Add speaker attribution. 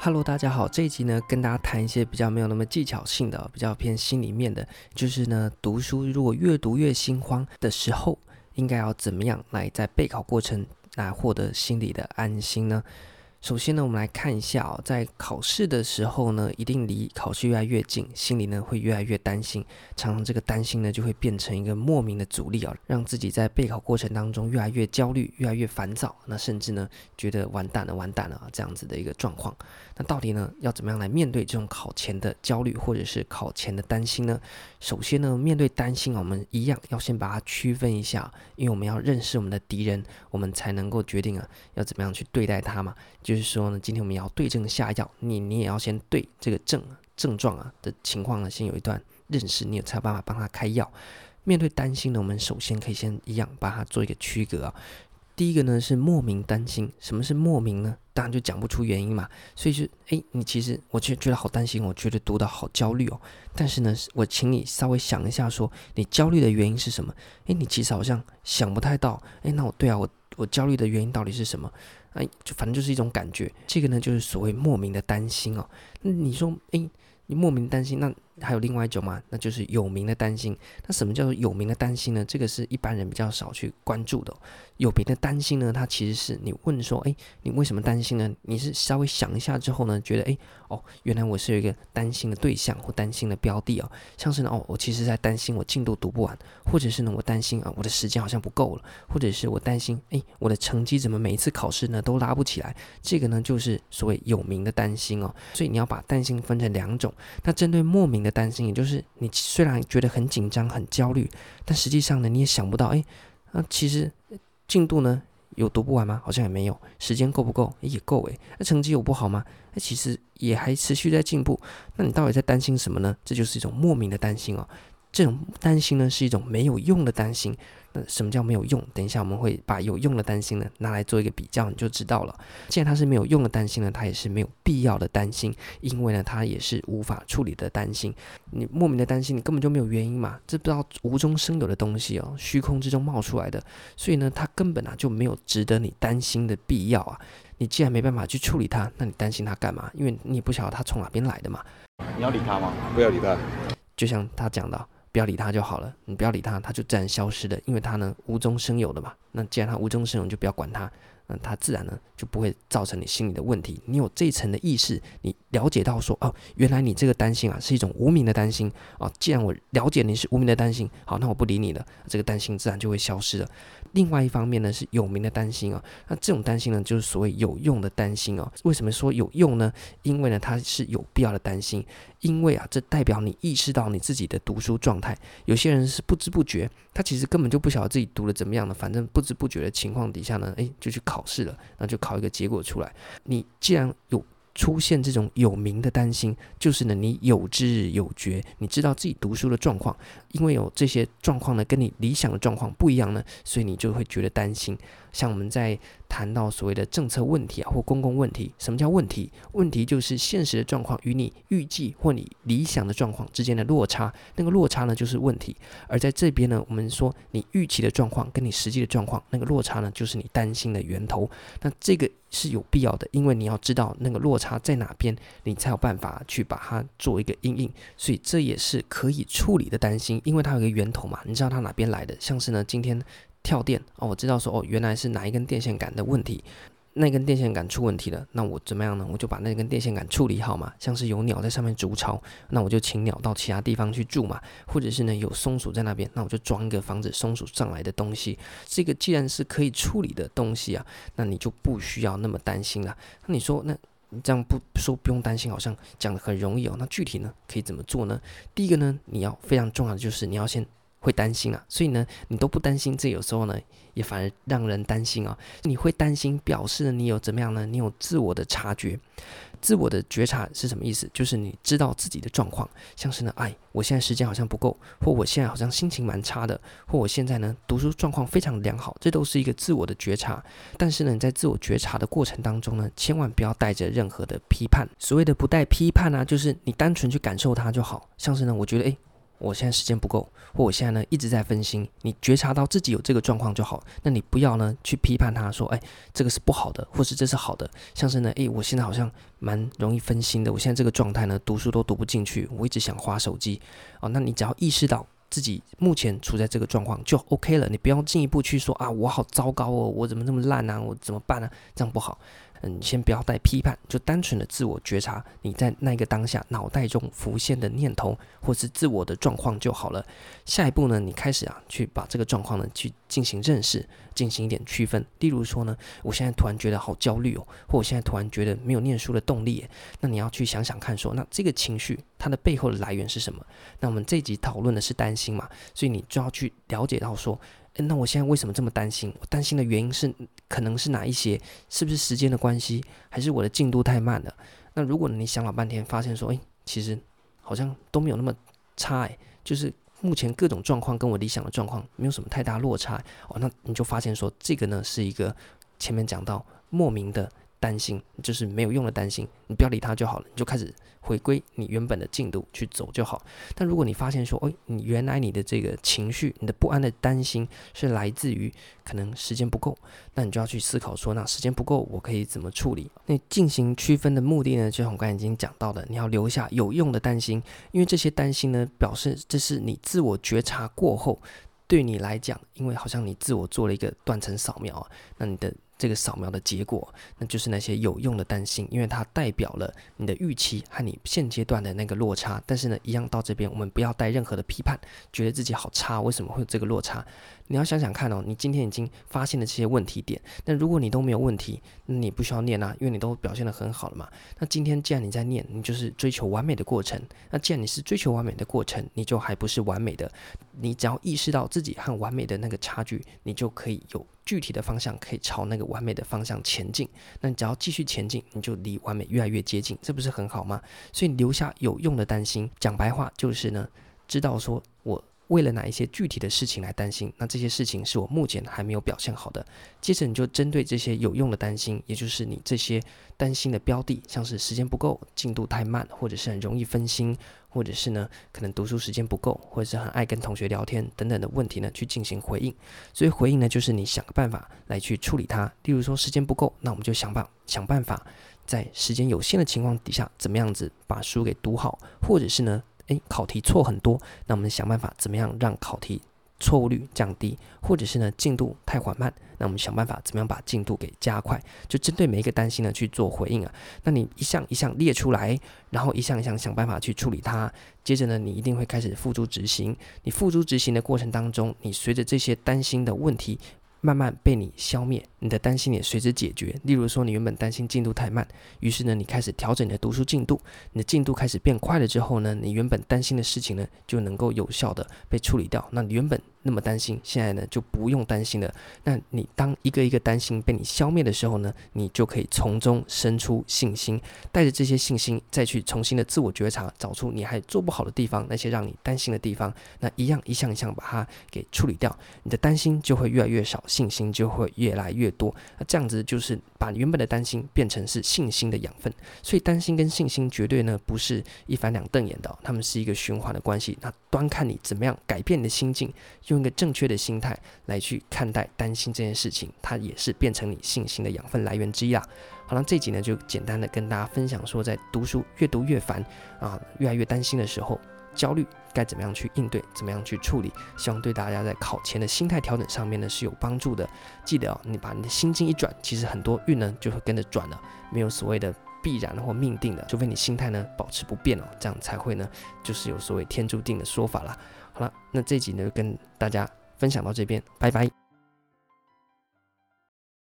Speaker 1: Hello，大家好，这一集呢，跟大家谈一些比较没有那么技巧性的，比较偏心里面的，就是呢，读书如果越读越心慌的时候，应该要怎么样来在备考过程来获得心理的安心呢？首先呢，我们来看一下哦，在考试的时候呢，一定离考试越来越近，心里呢会越来越担心，常常这个担心呢就会变成一个莫名的阻力啊，让自己在备考过程当中越来越焦虑，越来越烦躁，那甚至呢觉得完蛋了，完蛋了啊这样子的一个状况。那到底呢要怎么样来面对这种考前的焦虑或者是考前的担心呢？首先呢，面对担心啊，我们一样要先把它区分一下，因为我们要认识我们的敌人，我们才能够决定啊要怎么样去对待它嘛。就是说呢，今天我们要对症下药，你你也要先对这个症症状啊的情况呢，先有一段认识，你有才有办法帮他开药。面对担心呢，我们首先可以先一样把它做一个区隔啊。第一个呢是莫名担心，什么是莫名呢？当然就讲不出原因嘛。所以就诶，你其实我觉觉得好担心，我觉得读的好焦虑哦。但是呢，我请你稍微想一下说，说你焦虑的原因是什么？诶，你其实好像想不太到。诶，那我对啊，我我焦虑的原因到底是什么？哎，就反正就是一种感觉，这个呢就是所谓莫名的担心哦。那你说，哎，你莫名担心，那还有另外一种吗？那就是有名的担心。那什么叫做有名的担心呢？这个是一般人比较少去关注的。有名的担心呢，它其实是你问说，哎，你为什么担心呢？你是稍微想一下之后呢，觉得，哎，哦，原来我是有一个担心的对象或担心的标的哦，像是呢，哦，我其实在担心我进度读不完，或者是呢，我担心啊，我的时间好像不够了，或者是我担心，哎，我的成绩怎么每一次考试呢都拉不起来？这个呢，就是所谓有名的担心哦。所以你要把担心分成两种。那针对莫名的担心，也就是你虽然觉得很紧张、很焦虑，但实际上呢，你也想不到，哎，那，其实。进度呢，有读不完吗？好像也没有。时间够不够？也够诶。那成绩有不好吗？那其实也还持续在进步。那你到底在担心什么呢？这就是一种莫名的担心哦。这种担心呢，是一种没有用的担心。那什么叫没有用？等一下我们会把有用的担心呢拿来做一个比较，你就知道了。既然它是没有用的担心呢，它也是没有必要的担心，因为呢，它也是无法处理的担心。你莫名的担心，你根本就没有原因嘛，这不知道无中生有的东西哦，虚空之中冒出来的，所以呢，它根本啊就没有值得你担心的必要啊。你既然没办法去处理它，那你担心它干嘛？因为你也不晓得它从哪边来的嘛。
Speaker 2: 你要理它吗？不要理它。
Speaker 1: 就像他讲的。不要理他就好了，你不要理他，他就自然消失了，因为他呢无中生有的嘛。那既然他无中生有，就不要管他。那他自然呢就不会造成你心里的问题。你有这一层的意识，你了解到说哦，原来你这个担心啊是一种无名的担心啊。既然我了解你是无名的担心，好，那我不理你了，这个担心自然就会消失了。另外一方面呢是有名的担心啊，那这种担心呢就是所谓有用的担心哦。为什么说有用呢？因为呢它是有必要的担心，因为啊这代表你意识到你自己的读书状态。有些人是不知不觉，他其实根本就不晓得自己读的怎么样的，反正不知不觉的情况底下呢，诶，就去考试了，那就考一个结果出来。你既然有。出现这种有名的担心，就是呢，你有知有觉，你知道自己读书的状况，因为有这些状况呢，跟你理想的状况不一样呢，所以你就会觉得担心。像我们在谈到所谓的政策问题啊，或公共问题，什么叫问题？问题就是现实的状况与你预计或你理想的状况之间的落差，那个落差呢就是问题。而在这边呢，我们说你预期的状况跟你实际的状况，那个落差呢就是你担心的源头。那这个是有必要的，因为你要知道那个落差在哪边，你才有办法去把它做一个因应。所以这也是可以处理的担心，因为它有一个源头嘛，你知道它哪边来的。像是呢，今天。跳电哦，我知道说哦，原来是哪一根电线杆的问题，那根电线杆出问题了，那我怎么样呢？我就把那根电线杆处理好嘛。像是有鸟在上面筑巢，那我就请鸟到其他地方去住嘛。或者是呢有松鼠在那边，那我就装一个防止松鼠上来的东西。这个既然是可以处理的东西啊，那你就不需要那么担心了。那你说，那你这样不说不用担心，好像讲的很容易哦。那具体呢可以怎么做呢？第一个呢，你要非常重要的就是你要先。会担心啊，所以呢，你都不担心，这有时候呢，也反而让人担心啊。你会担心，表示你有怎么样呢？你有自我的察觉，自我的觉察是什么意思？就是你知道自己的状况，像是呢，哎，我现在时间好像不够，或我现在好像心情蛮差的，或我现在呢，读书状况非常良好，这都是一个自我的觉察。但是呢，你在自我觉察的过程当中呢，千万不要带着任何的批判。所谓的不带批判呢，就是你单纯去感受它就好。像是呢，我觉得，哎。我现在时间不够，或我现在呢一直在分心。你觉察到自己有这个状况就好，那你不要呢去批判他说，哎，这个是不好的，或是这是好的。像是呢，哎，我现在好像蛮容易分心的，我现在这个状态呢，读书都读不进去，我一直想滑手机。哦，那你只要意识到自己目前处在这个状况就 OK 了，你不要进一步去说啊，我好糟糕哦，我怎么这么烂啊，我怎么办呢？这样不好。嗯，先不要带批判，就单纯的自我觉察你在那个当下脑袋中浮现的念头或是自我的状况就好了。下一步呢，你开始啊去把这个状况呢去进行认识，进行一点区分。例如说呢，我现在突然觉得好焦虑哦，或我现在突然觉得没有念书的动力，那你要去想想看说，那这个情绪它的背后的来源是什么？那我们这集讨论的是担心嘛，所以你就要去了解到说。那我现在为什么这么担心？我担心的原因是可能是哪一些？是不是时间的关系，还是我的进度太慢了？那如果你想老半天，发现说，诶，其实好像都没有那么差，诶，就是目前各种状况跟我理想的状况没有什么太大落差，哦，那你就发现说，这个呢是一个前面讲到莫名的。担心就是没有用的担心，你不要理他就好了，你就开始回归你原本的进度去走就好。但如果你发现说，哎，你原来你的这个情绪，你的不安的担心是来自于可能时间不够，那你就要去思考说，那时间不够，我可以怎么处理？那进行区分的目的呢，就像我刚才已经讲到的，你要留下有用的担心，因为这些担心呢，表示这是你自我觉察过后，对你来讲，因为好像你自我做了一个断层扫描啊，那你的。这个扫描的结果，那就是那些有用的担心，因为它代表了你的预期和你现阶段的那个落差。但是呢，一样到这边，我们不要带任何的批判，觉得自己好差，为什么会有这个落差？你要想想看哦，你今天已经发现了这些问题点，那如果你都没有问题，那你不需要念啊，因为你都表现得很好了嘛。那今天既然你在念，你就是追求完美的过程。那既然你是追求完美的过程，你就还不是完美的。你只要意识到自己和完美的那个差距，你就可以有具体的方向，可以朝那个完美的方向前进。那你只要继续前进，你就离完美越来越接近，这不是很好吗？所以留下有用的担心，讲白话就是呢，知道说。为了哪一些具体的事情来担心？那这些事情是我目前还没有表现好的。接着你就针对这些有用的担心，也就是你这些担心的标的，像是时间不够、进度太慢，或者是很容易分心，或者是呢可能读书时间不够，或者是很爱跟同学聊天等等的问题呢，去进行回应。所以回应呢，就是你想个办法来去处理它。例如说时间不够，那我们就想办想办法，在时间有限的情况底下，怎么样子把书给读好，或者是呢？诶，考题错很多，那我们想办法怎么样让考题错误率降低，或者是呢进度太缓慢，那我们想办法怎么样把进度给加快，就针对每一个担心呢去做回应啊。那你一项一项列出来，然后一项一项想办法去处理它，接着呢你一定会开始付诸执行。你付诸执行的过程当中，你随着这些担心的问题。慢慢被你消灭，你的担心也随之解决。例如说，你原本担心进度太慢，于是呢，你开始调整你的读书进度，你的进度开始变快了之后呢，你原本担心的事情呢，就能够有效的被处理掉。那你原本那么担心，现在呢就不用担心了。那你当一个一个担心被你消灭的时候呢，你就可以从中生出信心，带着这些信心再去重新的自我觉察，找出你还做不好的地方，那些让你担心的地方，那一样一项一项把它给处理掉，你的担心就会越来越少，信心就会越来越越多。那这样子就是把原本的担心变成是信心的养分。所以担心跟信心绝对呢不是一翻两瞪眼的哦，他们是一个循环的关系。那端看你怎么样改变你的心境，用一个正确的心态来去看待担心这件事情，它也是变成你信心的养分来源之一啦。好了，这集呢就简单的跟大家分享说，在读书越读越烦啊，越来越担心的时候，焦虑该怎么样去应对，怎么样去处理，希望对大家在考前的心态调整上面呢是有帮助的。记得哦，你把你的心境一转，其实很多运呢就会跟着转了，没有所谓的必然或命定的，除非你心态呢保持不变哦，这样才会呢就是有所谓天注定的说法啦。好了，那这集呢就跟大家分享到这边，拜拜。